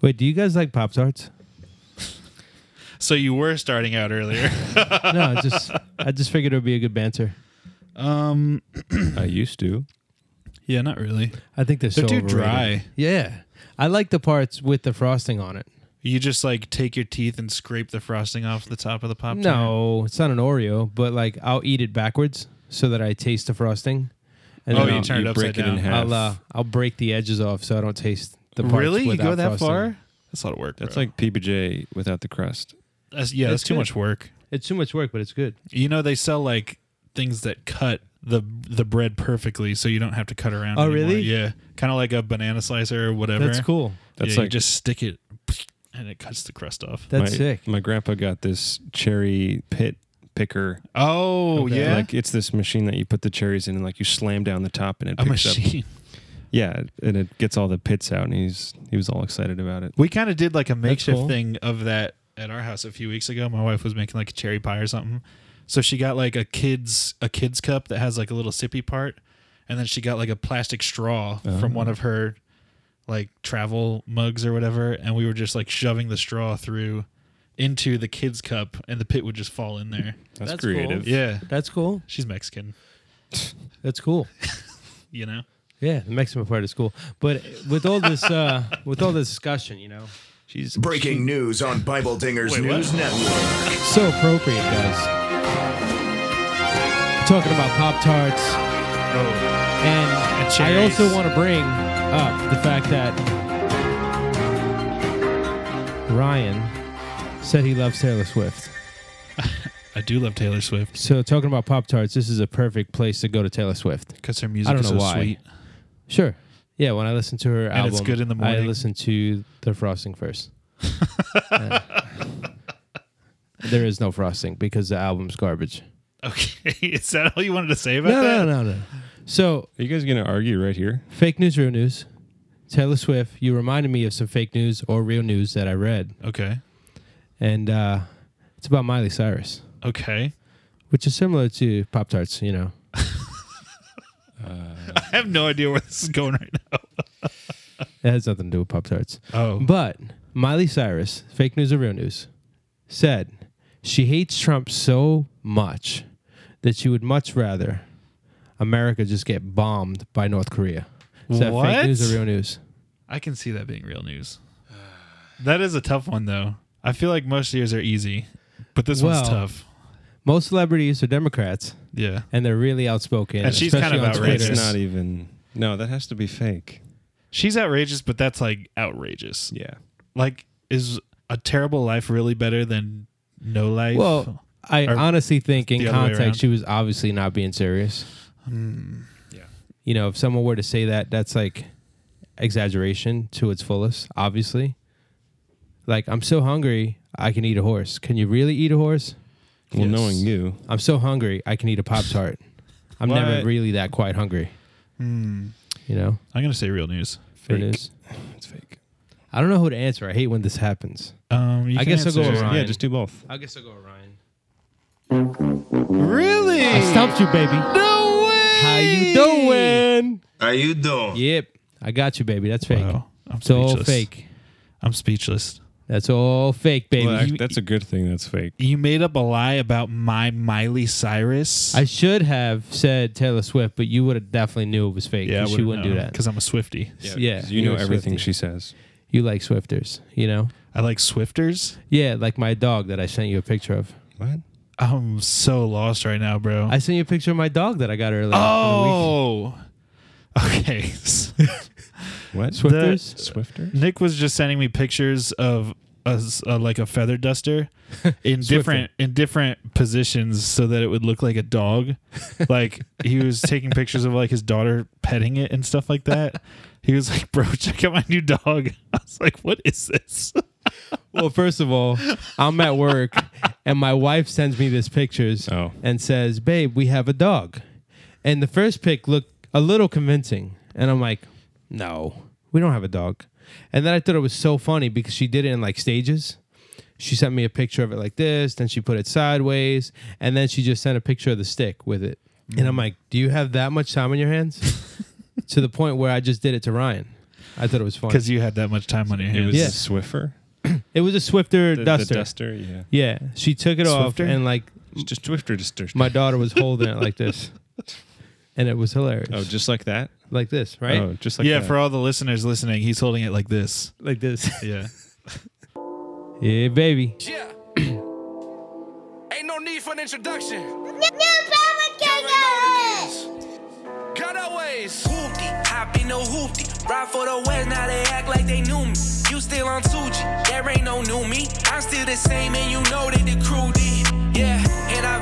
Wait, do you guys like Pop Tarts? So you were starting out earlier. no, I just I just figured it would be a good banter. um, I used to. yeah, not really. I think they're, They're so too overrated. dry. Yeah, I like the parts with the frosting on it. You just like take your teeth and scrape the frosting off the top of the pop. No, it's not an Oreo, but like I'll eat it backwards so that I taste the frosting. And Oh, then you I'll, turn it upside break it in down. half. I'll uh, I'll break the edges off so I don't taste the parts. really? You without go that frosting. far? That's a lot of work. That's bro. like PBJ without the crust. that's, yeah, that's It's too good. much work. It's too much work, but it's good. You know they sell like things that cut the the bread perfectly, so you don't have to cut around. Oh, anymore. really? Yeah, kind of like a banana slicer or whatever. That's cool. That's yeah, you like just stick it, and it cuts the crust off. That's my, sick. My grandpa got this cherry pit picker. Oh Okay. yeah, Like it's this machine that you put the cherries in and like you slam down the top and it a picks up. Machine. Yeah, and it gets all the pits out and he's he was all excited about it. We kind of did like a makeshift cool. thing of that at our house a few weeks ago. My wife was making like a cherry pie or something. So she got like a kids a kids cup that has like a little sippy part, and then she got like a plastic straw from Oh. one of her like travel mugs or whatever, and we were just like shoving the straw through into the kids cup, and the pit would just fall in there. That's, That's cool. creative. Yeah, That's cool. she's Mexican, That's cool. you know. Yeah, the Mexican part is cool. But with all this, uh, with all this discussion, you know, She's Breaking news on Bible Dingers Wait, what? News Network. so appropriate, guys. Talking about Pop Tarts, Oh, and And I also want to bring up the fact that Ryan said he loves Taylor Swift. I do love Taylor Swift So talking about Pop Tarts, this is a perfect place to go to Taylor Swift. because her music I don't is know so why. sweet. Sure. Yeah, when I listen to her And album, it's good in the morning. I listen to the frosting first. Uh, there is no frosting because the album's garbage. Okay, is that all you wanted to say about No, that? no, no, no. So, Are you guys gonna argue right here? fake news, real news. Taylor Swift, you reminded me of some fake news or real news that I read. Okay, And uh, it's about Miley Cyrus, okay. which is similar to Pop Tarts, you know. I have no idea where this is going right now. It has nothing to do with Pop Tarts. Oh, But Miley Cyrus, fake news or real news, said she hates Trump so much that she would much rather America just get bombed by North Korea. Is that What? fake news or real news? I can see that being real news. That is a tough one, though. I feel like most years are easy, but this Well, one's tough. Most celebrities are Democrats, Yeah, and they're really outspoken. And she's kind of outrageous. It's not even. No, that has to be fake. she's outrageous, but that's like outrageous. Yeah. Like, is a terrible life really better than no life? Well, I Or honestly think in the other way around. context she was obviously not being serious. Hmm. Yeah. You know, if someone were to say that, that's like exaggeration to its fullest, obviously. Like, I'm so hungry, I can eat a horse. Can you really eat a horse? Well, Yes. knowing you, I'm so hungry, I can eat a Pop Tart. I'm never really that quite hungry, Hmm. you know? I'm gonna say real news. For fake. news. It's fake. I don't know who to answer. I hate when this happens. Um, you I can guess I'll go answer- with Ryan. Yeah, just do both. I guess I'll go with Ryan. Really? I stumped you, baby. No way. How you doing? How you doing? Yep. I got you, baby. That's fake. Wow. I'm It's all speechless. fake. I'm speechless. That's all fake, baby. Well, you- that's a good thing. That's fake. You made up a lie about my Miley Cyrus. I should have said Taylor Swift, but you would have definitely knew it was fake. yeah, I 'cause she wouldn't do that. because I'm a Swifty. Yeah, you you're know everything Swiftie. she says. You like Swifters, you know? I like Swifters. Yeah, like my dog that I sent you a picture of. What? I'm so lost right now, bro. I sent you a picture of my dog that I got earlier. in the week. oh, okay. What? Swifters? Swifter? Nick was just sending me pictures of us uh, like a feather duster in different in different positions so that it would look like a dog. like he was taking pictures of like his daughter petting it and stuff like that. He was like, "Bro, check out my new dog." I was like, "What is this?" well, first of all, I'm at work and my wife sends me these pictures Oh. and says, "Babe, we have a dog." And the first pic looked a little convincing, and I'm like, "No, we don't have a dog." And then I thought it was so funny because she did it in like stages. She sent me a picture of it like this, then she put it sideways, and then she just sent a picture of the stick with it. And I'm like, "Do you have that much time on your hands?" to the point where I just did it to Ryan. I thought it was funny. because you had that much time on your hands. It hands. was Yeah. a Swiffer. It was a Swifter The, duster. The duster, yeah. Yeah, she took it off Swifter? and like It's just Swifter duster. my daughter was holding it like this, and it was hilarious. oh, just like that? Like this, right? Oh, just like yeah, that. for all the listeners listening, he's holding it like this. Like this. Yeah. yeah, baby. Yeah. Ain't no need for an introduction. Got our ways. Hoopty, hop in the hoopty. Ride for the west, now they act like they knew me. You still on 2G, there ain't no new me. I'm still the same, and you know that the crew did.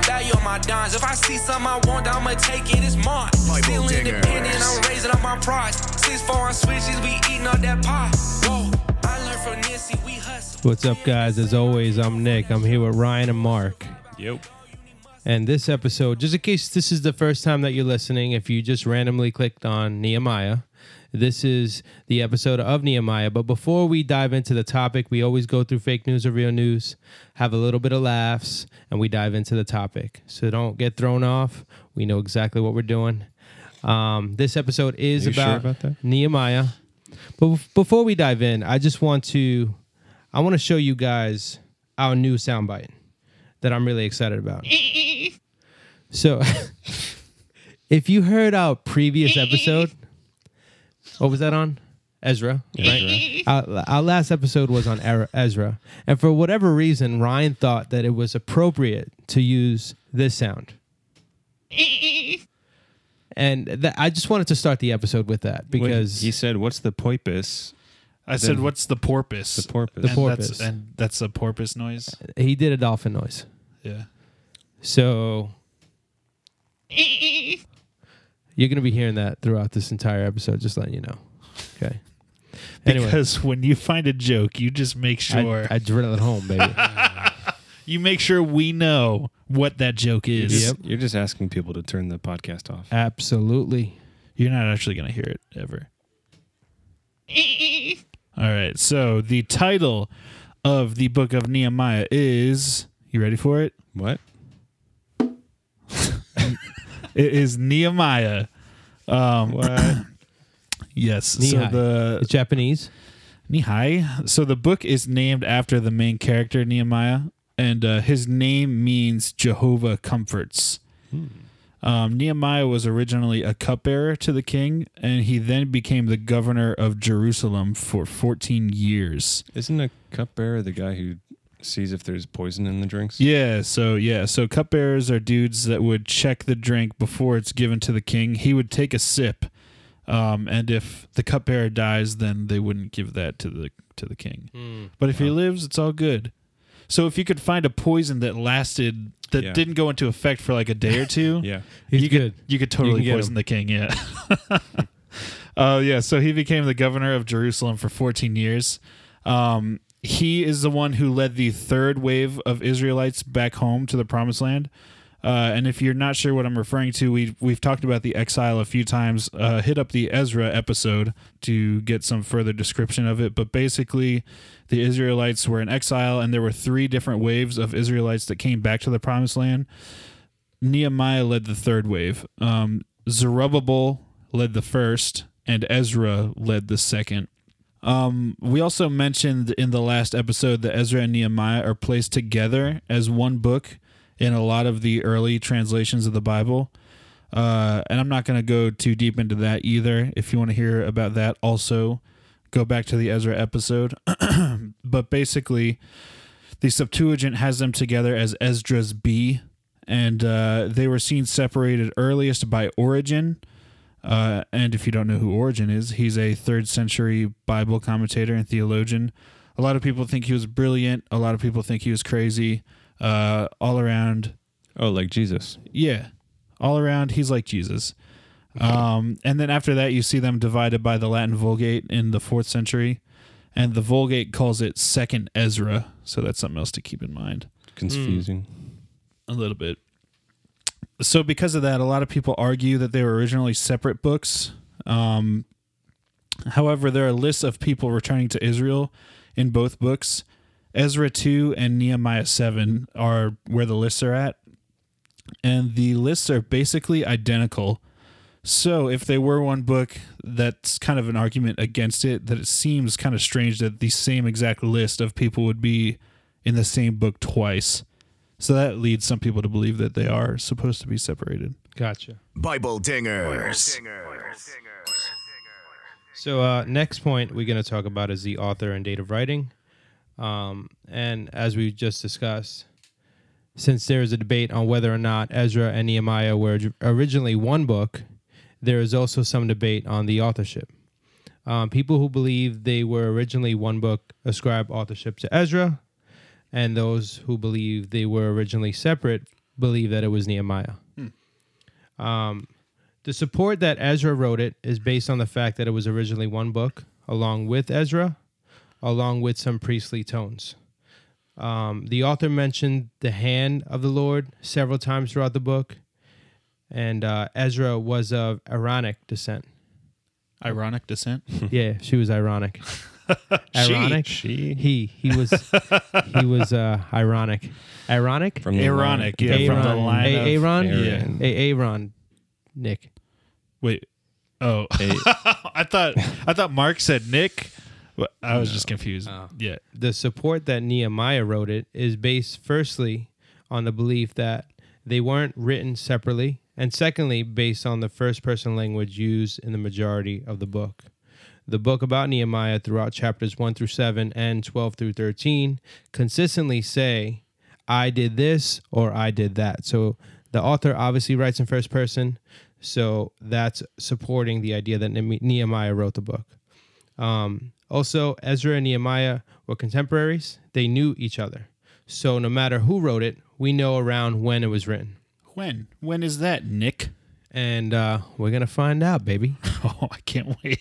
Yeah, and my dimes. If I see something I want, I'ma take it, it's mine. Still independent, I'm raising up my price. Six foreign switches, we eating up that pie. Whoa, I learned from Nipsey, we hustle. What's up, guys? As always, I'm Nick. I'm here with Ryan and Mark. Yep. And this episode, just in case this is the first time that you're listening, if you just randomly clicked on Nehemiah, this is the episode of Nehemiah. But before we dive into the topic, we always go through fake news or real news, have a little bit of laughs, and we dive into the topic. So don't get thrown off. We know exactly what we're doing. Um, this episode is You sure about, about that? Nehemiah. But before we dive in, I just want to, I want to show you guys our new soundbite that I'm really excited about. So, if you heard our previous episode, what was that on? Ezra, right? Our, uh, our last episode was on Era- Ezra, and for whatever reason, Ryan thought that it was appropriate to use this sound. And that, I just wanted to start the episode with that Wait, because he said, "What's the poipus?" I said, "What's the porpoise?" The porpoise. The and porpoise. That's, and that's a porpoise noise. he did a dolphin noise. Yeah. So you're gonna be hearing that throughout this entire episode. Just letting you know. Okay. Anyway, Because when you find a joke, you just make sure I, I drill it home, baby. you make sure we know what that joke is. Yep. You're just asking people to turn the podcast off. Absolutely. You're not actually going to hear it ever. All right. So the title of the book of Nehemiah is. You ready for it? What? It is Nehemiah. Um, What? yes. So the It's Japanese. Nehai. So the book is named after the main character Nehemiah, and uh, his name means Jehovah comforts. Um, Nehemiah was originally a cupbearer to the king, and he then became the governor of Jerusalem for 14 years. Isn't a cupbearer the guy who sees if there's poison in the drinks? Yeah, so yeah, so cupbearers are dudes that would check the drink before it's given to the king. He would take a sip, um, and if the cupbearer dies, then they wouldn't give that to the to the king. But if he lives, it's all good. So if you could find a poison that lasted that Yeah. didn't go into effect for like a day or two, Yeah. He's you good. Could, you could totally can get poison him. the king. Yeah. uh, yeah. So he became the governor of Jerusalem for 14 years. Um, he is the one who led the third wave of Israelites back home to the Promised Land. Uh, and if you're not sure what I'm referring to, we we've talked about the exile a few times. Uh, hit up the Ezra episode to get some further description of it. But basically, the Israelites were in exile, and there were three different waves of Israelites that came back to the Promised Land. Nehemiah led the third wave. Um, Zerubbabel led the first, and Ezra led the second. Um, we also mentioned in the last episode that Ezra and Nehemiah are placed together as one book in a lot of the early translations of the Bible. Uh, and I'm not going to go too deep into that either. If you want to hear about that, also go back to the Ezra episode. but basically, the Septuagint has them together as Esdras B, and uh, they were seen separated earliest by Origen. Uh, and if you don't know who Origen is, he's a third century Bible commentator and theologian. A lot of people think he was brilliant. A lot of people think he was crazy. Uh, all around, Oh, like Jesus. yeah, all around, he's like Jesus. Um, and then after that, you see them divided by the Latin Vulgate in the fourth century, and the Vulgate calls it Second Ezra. So that's something else to keep in mind Confusing. a little bit. So because of that, a lot of people argue that they were originally separate books. Um, however, there are lists of people returning to Israel in both books. Ezra 2 and Nehemiah 7 are where the lists are at. And the lists are basically identical. So, if they were one book, that's kind of an argument against it. That it seems kind of strange that the same exact list of people would be in the same book twice. So that leads some people to believe that they are supposed to be separated. Gotcha. Bible Dingers. So uh, next point we're going to talk about is the author and date of writing. Um, and as we just discussed, since there is a debate on whether or not Ezra and Nehemiah were originally one book, there is also some debate on the authorship. Um, people who believe they were originally one book ascribe authorship to Ezra, and those who believe they were originally separate believe that it was Nehemiah. Um, the support that Ezra wrote it is based on the fact that it was originally one book, along with Ezra, along with some priestly tones. Um, the author mentioned the hand of the Lord several times throughout the book, and uh, Ezra was of Aaronic descent. Ironic descent. yeah, she was ironic. ironic. She He he was he was uh, ironic. Ironic. from the Ironic, line- yeah, from the Aaron. line A- of Aaron. Aaron. A- Aaron. Nick. Wait. Oh, I thought I thought Mark said Nick. I was just confused. Oh. Yeah. the support that Nehemiah wrote it is based firstly on the belief that they weren't written separately, and secondly, based on the first person language used in the majority of the book. The book about Nehemiah throughout chapters 1 through 7 and 12 through 13 consistently say, I did this or I did that. So the author obviously writes in first person, so that's supporting the idea that Nehemiah wrote the book. Um, also, Ezra and Nehemiah were contemporaries. They knew each other. So no matter who wrote it, we know around when it was written. When? When is that, Nick? And uh, we're going to find out, baby. Oh, I can't wait.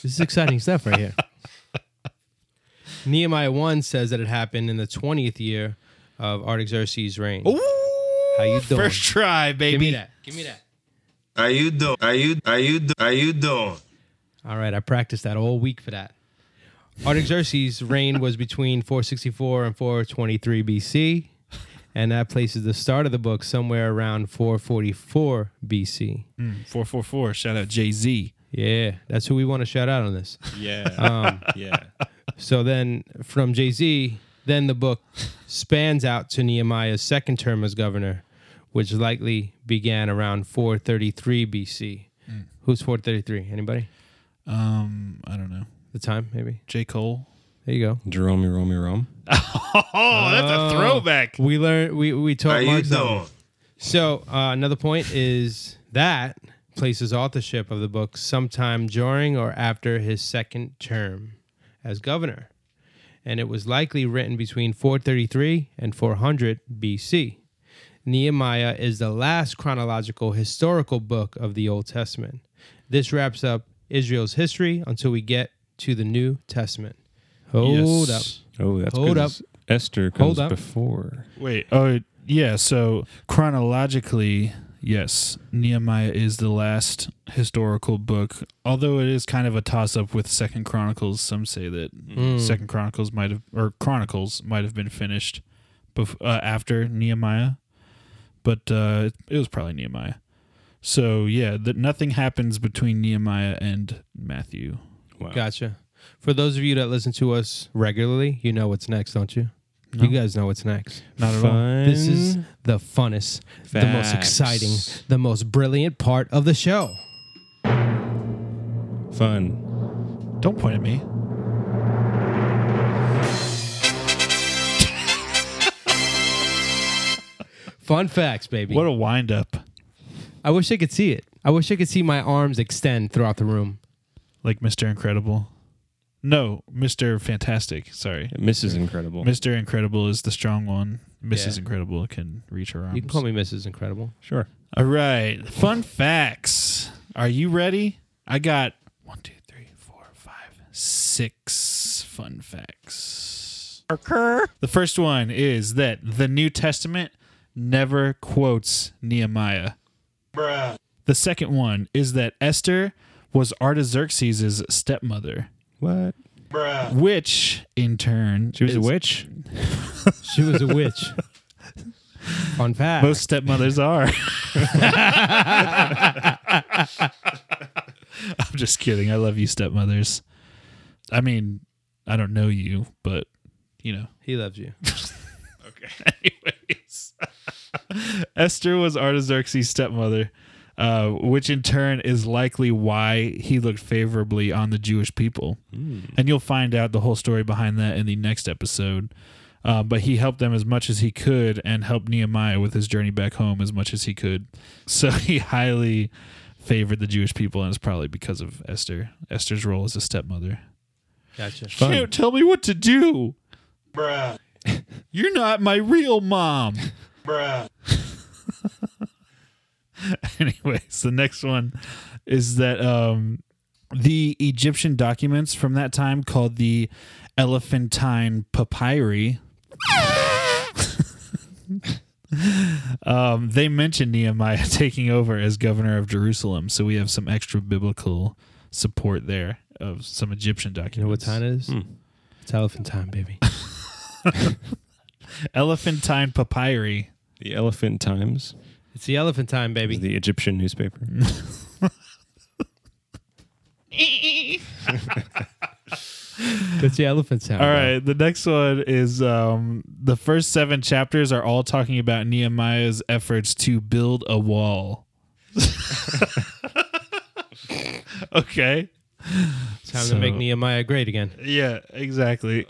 This is exciting stuff right here. Nehemiah 1 says that it happened in the 20th year of Artaxerxes' reign. How you doing? First try, baby. Give me that. Give me that. How you doing? How you how you do- how you doing? All right, I practiced that all week for that. Artaxerxes' reign was between 464 and 423 BC, and that places the start of the book somewhere around 444 BC. Four mm, four four. Shout out Jay Z. Yeah, that's who we want to shout out on this. Yeah. Um, yeah. So then from Jay Z, then the book spans out to Nehemiah's second term as governor, which likely began around 433 BC. Who's 433? Anybody? Um, I don't know. The time, maybe? J Cole. There you go. Jerome, Jerome, Jerome. Oh, that's a throwback. We learned we we How taught you Mark. So uh, another point is that places authorship of the book sometime during or after his second term as governor, and it was likely written between 433 and 400 BC. Nehemiah is the last chronological historical book of the Old Testament. This wraps up Israel's history until we get to the New Testament. Hold up. Yes. Oh, that's Hold 'cause Esther Hold comes up. before. Wait. Oh, yeah. So chronologically, yes, Nehemiah is the last historical book. Although it is kind of a toss up with Second Chronicles. Some say that Hmm. Second Chronicles might have or Chronicles might have been finished bef- uh, after Nehemiah, but uh, it was probably Nehemiah. So yeah, that nothing happens between Nehemiah and Matthew. Wow. Gotcha. For those of you that listen to us regularly, you know what's next, don't you? No. You guys know what's next. Not at all. This is the funnest, the most Facts. exciting, the most brilliant part of the show. fun. Don't point at me. Fun facts, baby. What a wind up. I wish I could see it. I wish I could see my arms extend throughout the room. Like Mr. Incredible. No, Mr. Fantastic. Sorry. Mrs. Incredible. Mr. Incredible is the strong one. Mrs. Yeah. Incredible can reach her arms. You can call me Mrs. Incredible. Sure. All right. Fun facts. Are you ready? I got one, two, three, four, five, six fun facts. The first one is that the New Testament never quotes Nehemiah. The second one is that Esther was Artaxerxes' stepmother, What? Bruh. which in turn She was a is- witch? She was a witch. Fun fact. Most stepmothers are. I'm just kidding. I love you, stepmothers. I mean, I don't know you, but you know. He loves you. Okay. Anyways, Esther was Artaxerxes' stepmother, uh, which in turn is likely why he looked favorably on the Jewish people. And you'll find out the whole story behind that in the next episode. Uh, but he helped them as much as he could and helped Nehemiah with his journey back home as much as he could. So he highly favored the Jewish people, and it's probably because of Esther. Esther's role as a stepmother. Gotcha. Can't tell me what to do. Bruh. You're not my real mom. Bruh. Anyways, the next one is that um, the Egyptian documents from that time called the Elephantine Papyri. um, they mention Nehemiah taking over as governor of Jerusalem, so we have some extra biblical support there of some Egyptian documents. You know what time it is? It's elephant time, baby. Elephantine Papyri. The Elephant Times, It's the elephant time, baby. the Egyptian newspaper. That's the elephant sound. All right, bro. the next one is um, the first seven chapters are all talking about Nehemiah's efforts to build a wall. okay. Time to make Nehemiah great again. Yeah, exactly.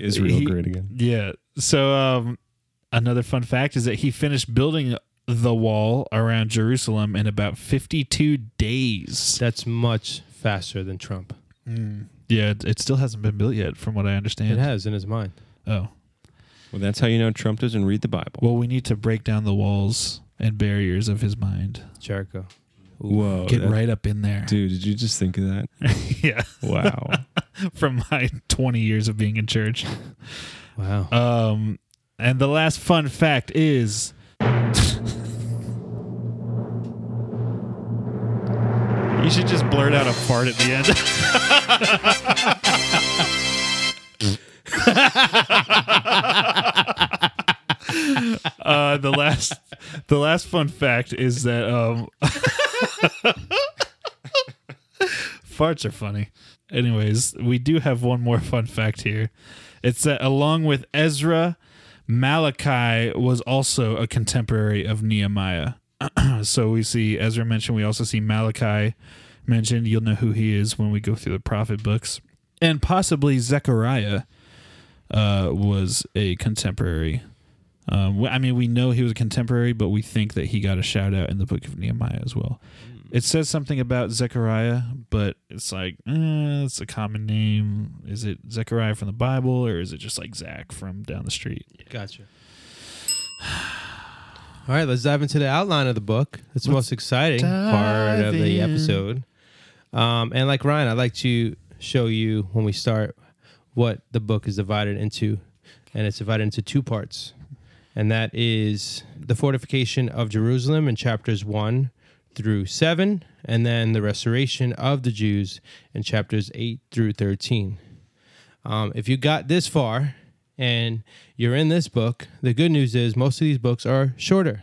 Israel He- great again. Yeah. So um, another fun fact is that he finished building the wall around Jerusalem in about 52 days. That's much faster than Trump. Yeah, it, it still hasn't been built yet, from what I understand. It has in his mind. Oh. Well, that's how you know Trump doesn't read the Bible. Well, we need to break down the walls and barriers of his mind. Jericho. Whoa, Get that- right up in there. dude! Did you just think of that? yeah. Wow. From my 20 years of being in church. Wow. Um, and the last fun fact is. You should just blurt out a fart at the end. uh, the last, the last fun fact is that um, farts are funny. Anyways, we do have one more fun fact here. It's that along with Ezra, Malachi was also a contemporary of Nehemiah. so we see Ezra mentioned. We also see Malachi mentioned. You'll know who he is when we go through the prophet books, and possibly Zechariah uh, was a contemporary. Um, I mean, we know he was a contemporary, but we think that he got a shout out in the book of Nehemiah as well. It says something about Zechariah, but it's like, eh, it's a common name. Is it Zechariah from the Bible, or is it just like Zach from down the street? Gotcha. All right, let's dive into the outline of the book. It's the most exciting part of the in. episode. Um, and like Ryan, I'd like to show you when we start what the book is divided into. And it's divided into two parts. And that is the fortification of Jerusalem in chapters 1 through 7, and then the restoration of the Jews in chapters 8 through 13. Um, if you got this far and you're in this book, the good news is most of these books are shorter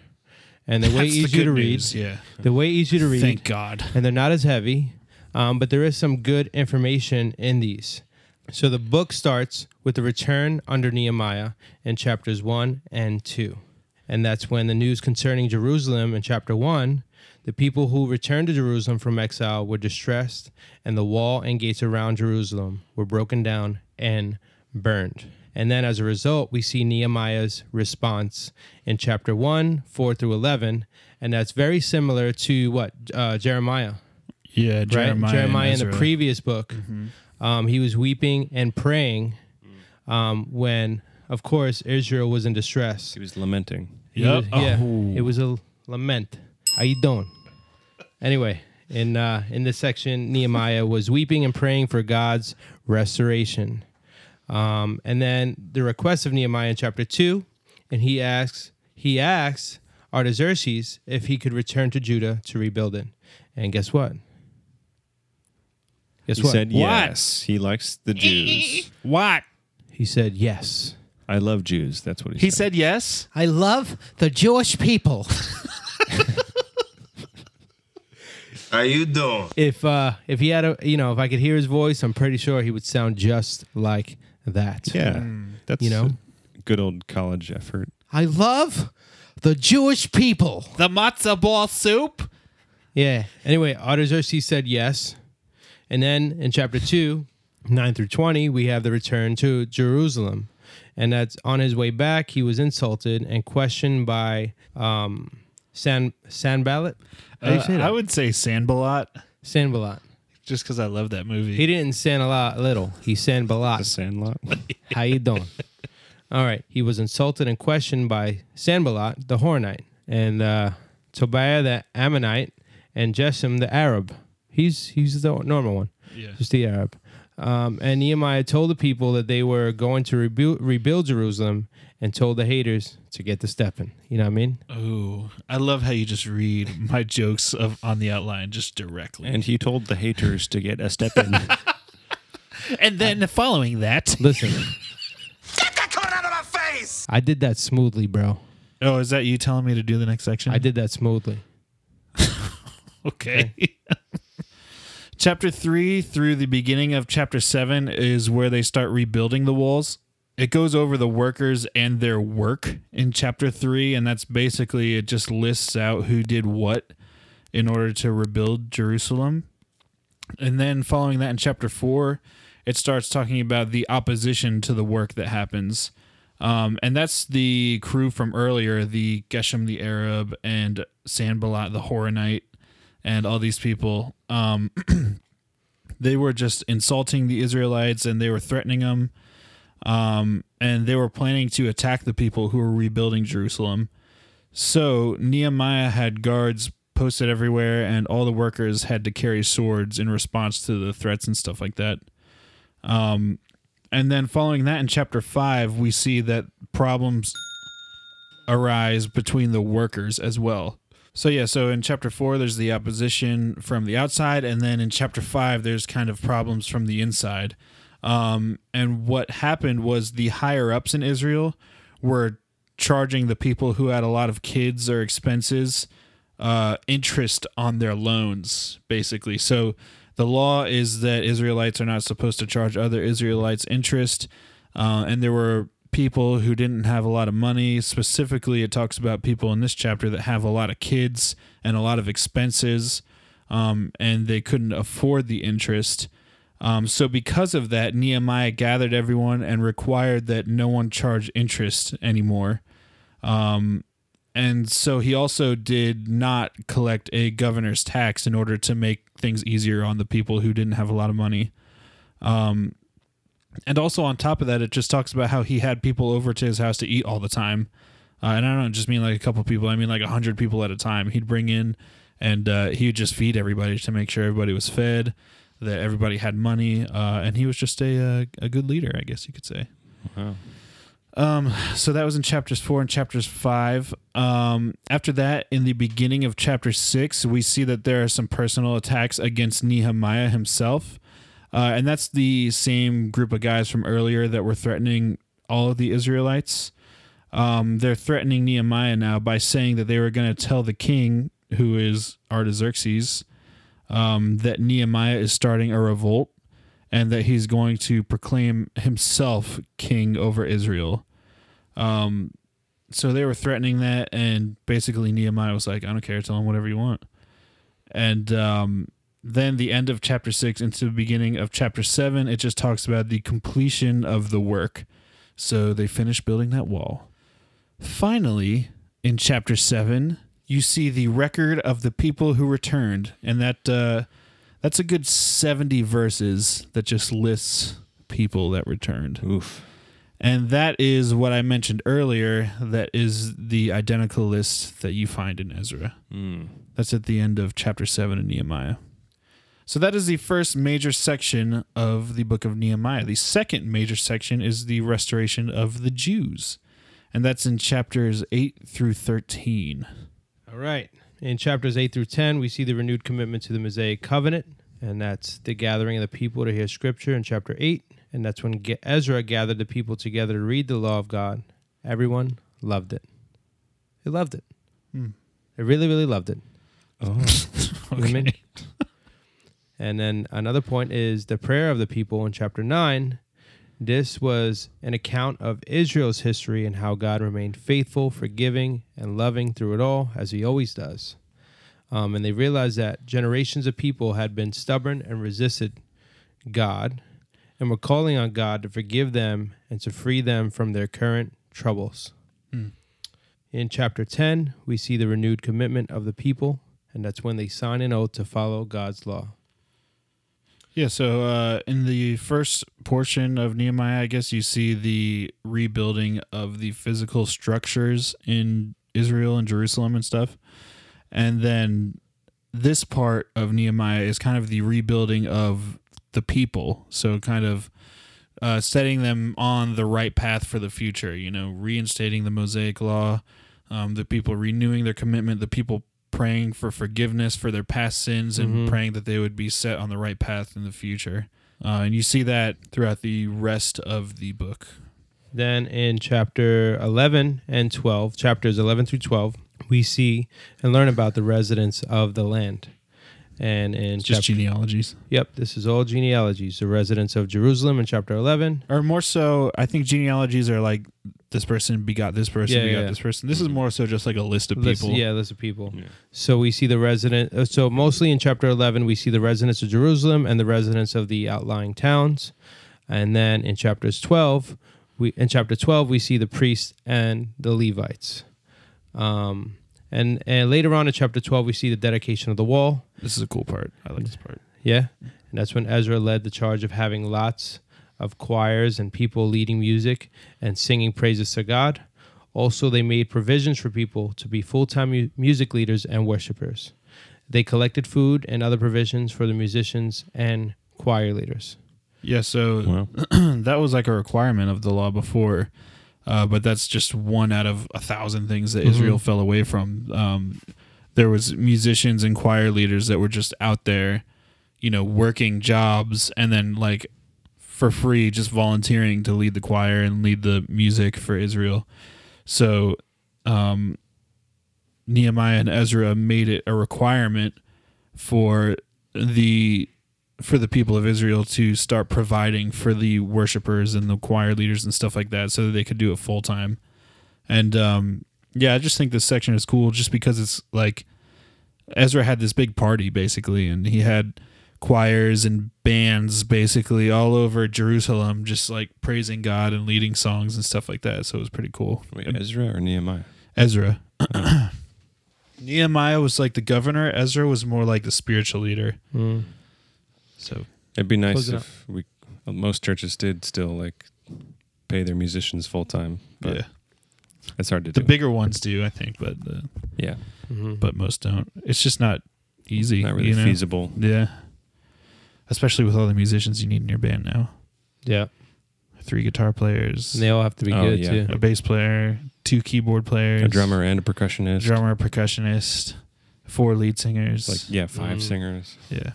and they're way That's the easier to read. news, Yeah. They're way easier to read Thank God. and they're not as heavy, um, but there is some good information in these. So the book starts with the return under Nehemiah in chapters 1 and 2. And that's when the news concerning Jerusalem in chapter 1, the people who returned to Jerusalem from exile were distressed, and the wall and gates around Jerusalem were broken down and burned. And then as a result, we see Nehemiah's response in chapter 1, 4 through 11. And that's very similar to what? Uh, Jeremiah Yeah, right? Jeremiah. Jeremiah, in the previous book, um, he was weeping and praying um, when, of course, Israel was in distress. He was lamenting. He Yep. was- yeah, Oh. it was a lament. How you doing? Anyway, in uh, in this section, Nehemiah was weeping and praying for God's restoration. Um, and then the request of Nehemiah in chapter two, and he asks he asks Artaxerxes if he could return to Judah to rebuild it. And guess what? Guess He what? said What? yes. He likes the Jews. What? he said yes. I love Jews. That's what he, He said. He said yes. I love the Jewish people. How you doing? If uh if he had a you know if I could hear his voice, I'm pretty sure he would sound just like that. Yeah, that's You know? a good old college effort. I love the Jewish people. The matzo ball soup. Yeah. Anyway, Artaxerxes said yes. And then in chapter 2, 9 through 20, we have the return to Jerusalem. And that's on his way back, he was insulted and questioned by um, San Sanballat. How do you Uh, say that? I would say Sanballat, Sanballat. just because I love that movie. He didn't san a lot little. He san The Balat. Sandlot. How you doing? All right. He was insulted and questioned by Sanballat, the Horonite, and uh, Tobiah, the Ammonite, and Jessim, the Arab. He's he's the normal one. Yeah. Just the Arab. Um, and Nehemiah told the people that they were going to rebuild, rebuild Jerusalem and told the haters to get to stepping. You know what I mean? Oh, I love how you just read my jokes of on the outline just directly. and he told the haters to get a step in. And then following that, Listen, Get that cone out of my face! I did that smoothly, bro. oh, is that you telling me to do the next section? I did that smoothly. Okay. chapter 3 through the beginning of chapter 7 is where they start rebuilding the walls. It goes over the workers and their work in chapter 3 and that's basically it just lists out who did what in order to rebuild Jerusalem. And then following that in chapter 4, it starts talking about the opposition to the work that happens. Um, and that's the crew from earlier, the Geshem the Arab and Sanballat the Horonite and all these people. Um, they were just insulting the Israelites and they were threatening them. Um, and they were planning to attack the people who were rebuilding Jerusalem. So Nehemiah had guards posted everywhere, and all the workers had to carry swords in response to the threats and stuff like that. Um, and then following that in chapter five, we see that problems arise between the workers as well. So yeah, so in chapter four, there's the opposition from the outside, and then in chapter five, there's kind of problems from the inside. Um, and what happened was the higher ups in Israel were charging the people who had a lot of kids or expenses uh, interest on their loans, basically. So the law is that Israelites are not supposed to charge other Israelites interest, uh, and there were people who didn't have a lot of money. Specifically, it talks about people in this chapter that have a lot of kids and a lot of expenses, um, and they couldn't afford the interest. Um, so, because of that, Nehemiah gathered everyone and required that no one charge interest anymore. Um, and so he also did not collect a governor's tax in order to make things easier on the people who didn't have a lot of money. Um, and also on top of that, it just talks about how he had people over to his house to eat all the time. Uh, and I don't just mean like a couple people; I mean like a hundred people at a time. He'd bring in, and uh, he would just feed everybody to make sure everybody was fed, that everybody had money, uh, and he was just a uh, a good leader, I guess you could say. Wow. Um, so that was in chapters four and chapters five. Um, after that, in the beginning of chapter six, we see that there are some personal attacks against Nehemiah himself. Uh, and that's the same group of guys from earlier that were threatening all of the Israelites. Um, they're threatening Nehemiah now by saying that they were going to tell the king, who is Artaxerxes, um, that Nehemiah is starting a revolt and that he's going to proclaim himself king over Israel. Um, so they were threatening that, and basically Nehemiah was like, "I don't care, tell him whatever you want." And um, then the end of chapter six into the beginning of chapter seven, it just talks about the completion of the work. So they finished building that wall. Finally, in chapter seven, you see the record of the people who returned, and that uh, that's a good seventy verses that just lists people that returned. Oof. And that is what I mentioned earlier. That is the identical list that you find in Ezra. Mm. That's at the end of chapter 7 in Nehemiah. So that is the first major section of the book of Nehemiah. The second major section is the restoration of the Jews. And that's in chapters 8 through 13. All right. In chapters 8 through 10, we see the renewed commitment to the Mosaic covenant, and that's the gathering of the people to hear scripture in chapter 8. And that's when Ge- Ezra gathered the people together to read the law of God. Everyone loved it. They loved it. Hmm. They really, really loved it. Oh. You know what I mean? And then another point is the prayer of the people in chapter 9. This was an account of Israel's history and how God remained faithful, forgiving, and loving through it all, as he always does. Um, and they realized that generations of people had been stubborn and resisted God and were calling on God to forgive them and to free them from their current troubles. Hmm. In chapter 10, we see the renewed commitment of the people, and that's when they sign an oath to follow God's law. Yeah, so uh, in the first portion of Nehemiah, I guess you see the rebuilding of the physical structures in Israel and Jerusalem and stuff. And then this part of Nehemiah is kind of the rebuilding of the people. So, kind of uh, setting them on the right path for the future, you know, reinstating the Mosaic Law, um, the people renewing their commitment, the people praying for forgiveness for their past sins and Mhm. praying that they would be set on the right path in the future. Uh, and you see that throughout the rest of the book. Then in chapter 11 and 12, chapters 11 through 12, we see and learn about the residents of the land. And in just chapter, genealogies. yep, this is all genealogies. The residents of Jerusalem in chapter 11. Or more so, I think genealogies are like this person begot this person, Yeah, begot yeah. this person. This is more so just like a list of List- people. yeah, list of people. Yeah. So we see the resident. uh, So mostly in chapter 11, we see the residents of Jerusalem and the residents of the outlying towns. And then in chapters 12, we in chapter 12 we see the priests and the Levites. Um, and and later on in chapter 12 we see the dedication of the wall. This is a cool part. I like this part. Yeah. And that's when Ezra led the charge of having lots of choirs and people leading music and singing praises to God. Also, they made provisions for people to be full time mu- music leaders and worshipers. They collected food and other provisions for the musicians and choir leaders. Yeah, so Wow. that was like a requirement of the law before, uh, but that's just one out of a thousand things that Israel Mhm. fell away from. Um, there was musicians and choir leaders that were just out there, you know, working jobs and then like for free, just volunteering to lead the choir and lead the music for Israel. So, um, Nehemiah and Ezra made it a requirement for the for the people of Israel to start providing for the worshipers and the choir leaders and stuff like that so that they could do it full time. And um yeah, I just think this section is cool just because it's like Ezra had this big party basically and he had choirs and bands basically all over Jerusalem just like praising God and leading songs and stuff like that. So it was pretty cool. Wait, Ezra or Nehemiah? Ezra. Nehemiah was like the governor. Ezra was more like the spiritual leader. Mm. So It'd be nice Close it if we most churches did still like pay their musicians full time, but yeah, it's hard to the do. The bigger ones do, I think, but uh, yeah, Mhm. but most don't. It's just not easy. not really you know? feasible. Yeah, especially with all the musicians you need in your band now. yeah, Three guitar players, and they all have to be Oh, good yeah. too. a bass player, two keyboard players, A drummer and a percussionist. drummer, percussionist, four lead singers. Like yeah, five Mm. singers. yeah,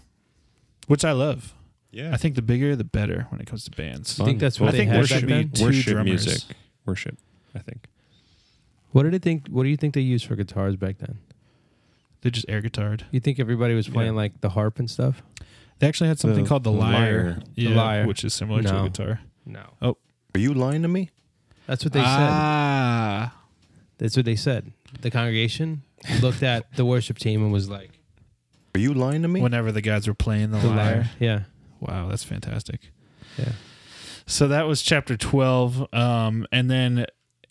which I love. Yeah, I think the bigger the better when it comes to bands. I think that's what I they think had worship back be then? two worship drummers. music. Worship, I think. What did they think? What do you think they used for guitars back then? They just air guitared. You think everybody was playing Yeah. like the harp and stuff? They actually had something The- called the, the lyre, lyre. The Yeah, lyre. which is similar to No. a guitar. No, Oh, Are you lying to me? that's what they said. ah, That's what they said. The congregation looked at the worship team and was like, Are you lying to me? whenever the guys were playing the, "The lyre. lyre." Yeah, Wow, that's fantastic. yeah. So that was chapter 12. Um, and then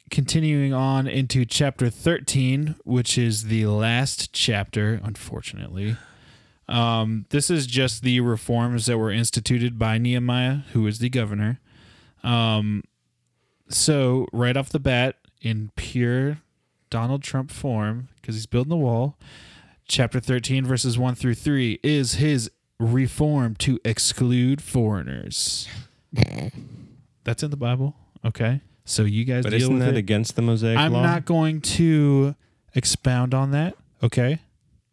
continuing on into chapter 13, which is the last chapter, unfortunately. Um, this is just the reforms that were instituted by Nehemiah, who is the governor. Um, so, right off the bat, in pure Donald Trump form, because he's building the wall, chapter 13, verses 1 through 3 is his reform to exclude foreigners. That's in the Bible. Okay. So you guys But deal isn't with that it. against the Mosaic I'm law? not going to expound on that. Okay.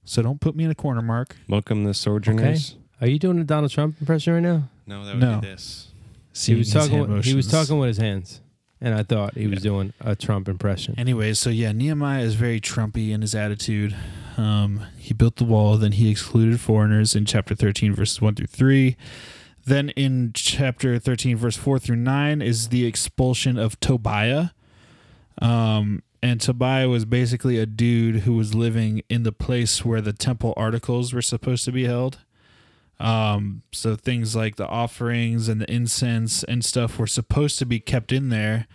So don't put me in a corner, Mark. Welcome the sojourners. Are you doing a Donald Trump impression right now? No, that would be No. this. Seeing he was his talking. hand With, he was motions. talking with his hands, and I thought he was doing a Trump impression. Anyways, so yeah, Nehemiah is very Trumpy in his attitude. Um, he built the wall. Then he excluded foreigners in chapter 13, verses 1 through 3. Then in chapter 13, verse 4 through 9, is the expulsion of Tobiah. Um, and Tobiah was basically a dude who was living in the place where the temple articles were supposed to be held. Um, so things like the offerings and the incense and stuff were supposed to be kept in there,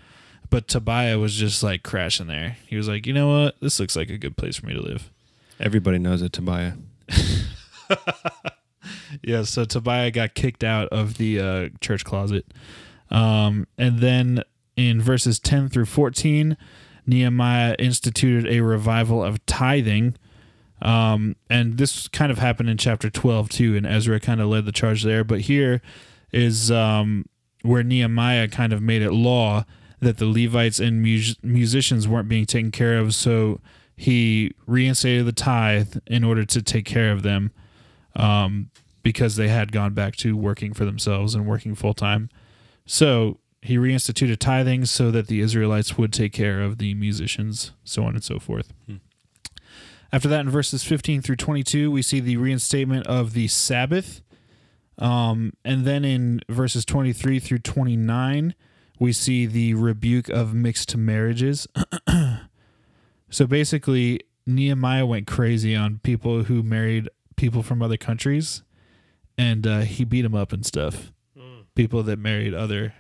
but Tobiah was just like crashing there. He was like, you know what? This looks like a good place for me to live. Everybody knows it, Tobiah. Yeah, so Tobiah got kicked out of the uh, church closet. Um, and then in verses 10 through 14, Nehemiah instituted a revival of tithing. Um, and this kind of happened in chapter 12 too, and Ezra kind of led the charge there. But here is um, where Nehemiah kind of made it law that the Levites and mus- musicians weren't being taken care of. So he reinstated the tithe in order to take care of them um, because they had gone back to working for themselves and working full time. So he reinstituted tithing so that the Israelites would take care of the musicians, so on and so forth. After that, in verses 15 through 22, we see the reinstatement of the Sabbath. Um, and then in verses 23 through 29, we see the rebuke of mixed marriages. so basically, Nehemiah went crazy on people who married people from other countries, and uh, he beat them up and stuff. People that married other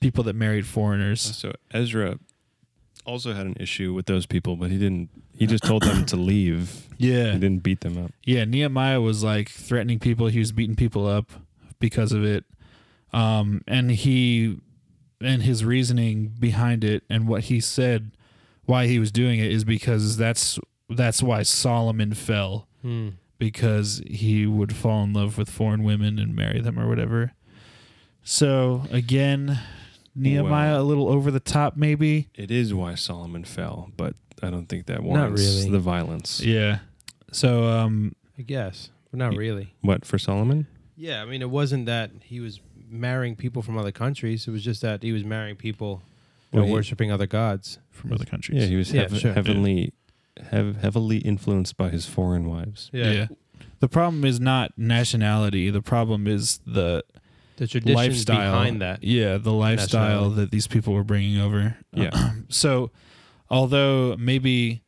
people that married foreigners. So Ezra also had an issue with those people, but he didn't. He just told them to leave. Yeah, He didn't beat them up. Yeah, Nehemiah was like threatening people. He was beating people up because of it. Um, and he and his reasoning behind it and what he said why he was doing it is because that's that's why Solomon fell Hmm. because he would fall in love with foreign women and marry them or whatever. So again, Nehemiah Well- a little over the top maybe. It is why Solomon fell, but I don't think that warrants really. the violence. Yeah. So um I guess, but not really. What for Solomon? Yeah, I mean, it wasn't that he was marrying people from other countries. It was just that he was marrying people who Well, he- worshiping other gods. from other countries. Yeah, he was Yeah, heav- sure. heavily, hev- heavily influenced by his foreign wives. Yeah. The problem is not nationality. The problem is the the traditions lifestyle behind that. Yeah, the lifestyle that these people were bringing over. Yeah. So, although maybe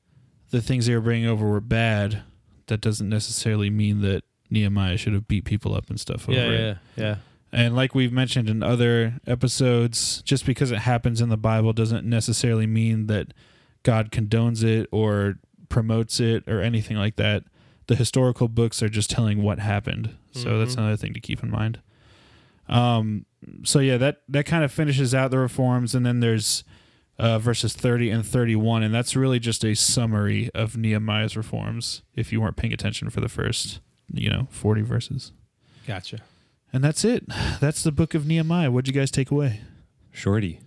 the things they were bringing over were bad, that doesn't necessarily mean that Nehemiah should have beat people up and stuff over Yeah, it. yeah, yeah. And like we've mentioned in other episodes, just because it happens in the Bible doesn't necessarily mean that God condones it or promotes it or anything like that. The historical books are just telling what happened. So that's Mhm. another thing to keep in mind. Um so yeah, that that kind of finishes out the reforms and then there's uh, verses 30 and 31 and that's really just a summary of Nehemiah's reforms if you weren't paying attention for the first, you know, 40 verses. Gotcha. And that's it. That's the book of Nehemiah. What'd you guys take away? Shorty,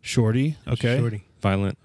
Shorty. Okay. Shorty. violent,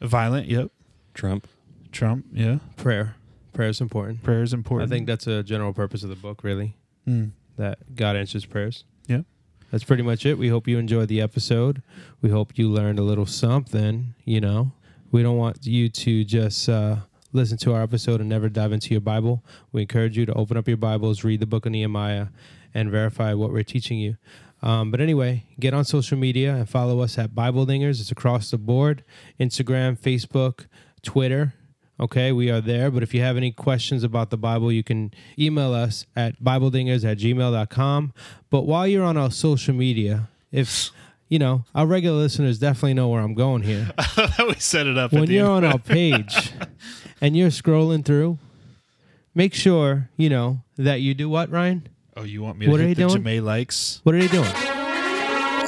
Violent. Yep. Trump. Trump. Yeah. Prayer. Prayer is important. Prayer is important. I think that's a general purpose of the book, really. Mm. That God answers prayers. Yeah. That's pretty much it. We hope you enjoyed the episode. We hope you learned a little something, you know. We don't want you to just uh, listen to our episode and never dive into your Bible. We encourage you to open up your Bibles, read the book of Nehemiah, and verify what we're teaching you. Um, but anyway, get on social media and follow us at Bible Dingers. It's across the board Instagram, Facebook, Twitter. Okay, we are there. But if you have any questions about the Bible, you can email us at BibleDingers at gmail.com. But while you're on our social media, if you know, our regular listeners definitely know where I'm going here. we set it up. when you're on our page and you're scrolling through, make sure, you know, that you do what, Ryan? oh, you want me to What are hit you the doing? Jamae likes? What are they doing?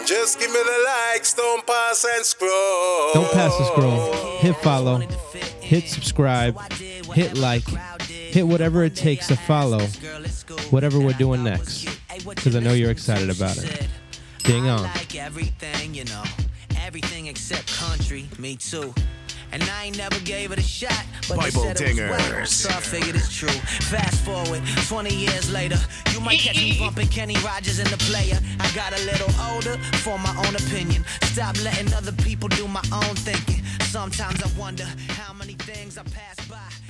Just give me the likes, don't pass and scroll. Don't pass the scroll. Hit follow, hit subscribe, hit like, hit whatever it takes to follow whatever we're doing next. Because I know you're excited about it. Ding I on. like everything, you know. Everything except country, me too. And I ain't never gave it a shot, but they Bible said it was whack, so I figured it's true. Fast forward, 20 years later, you might catch me bumping Kenny Rogers in the player. I got a little older, for my own opinion. Stop letting other people do my own thinking. Sometimes I wonder how many things I pass by.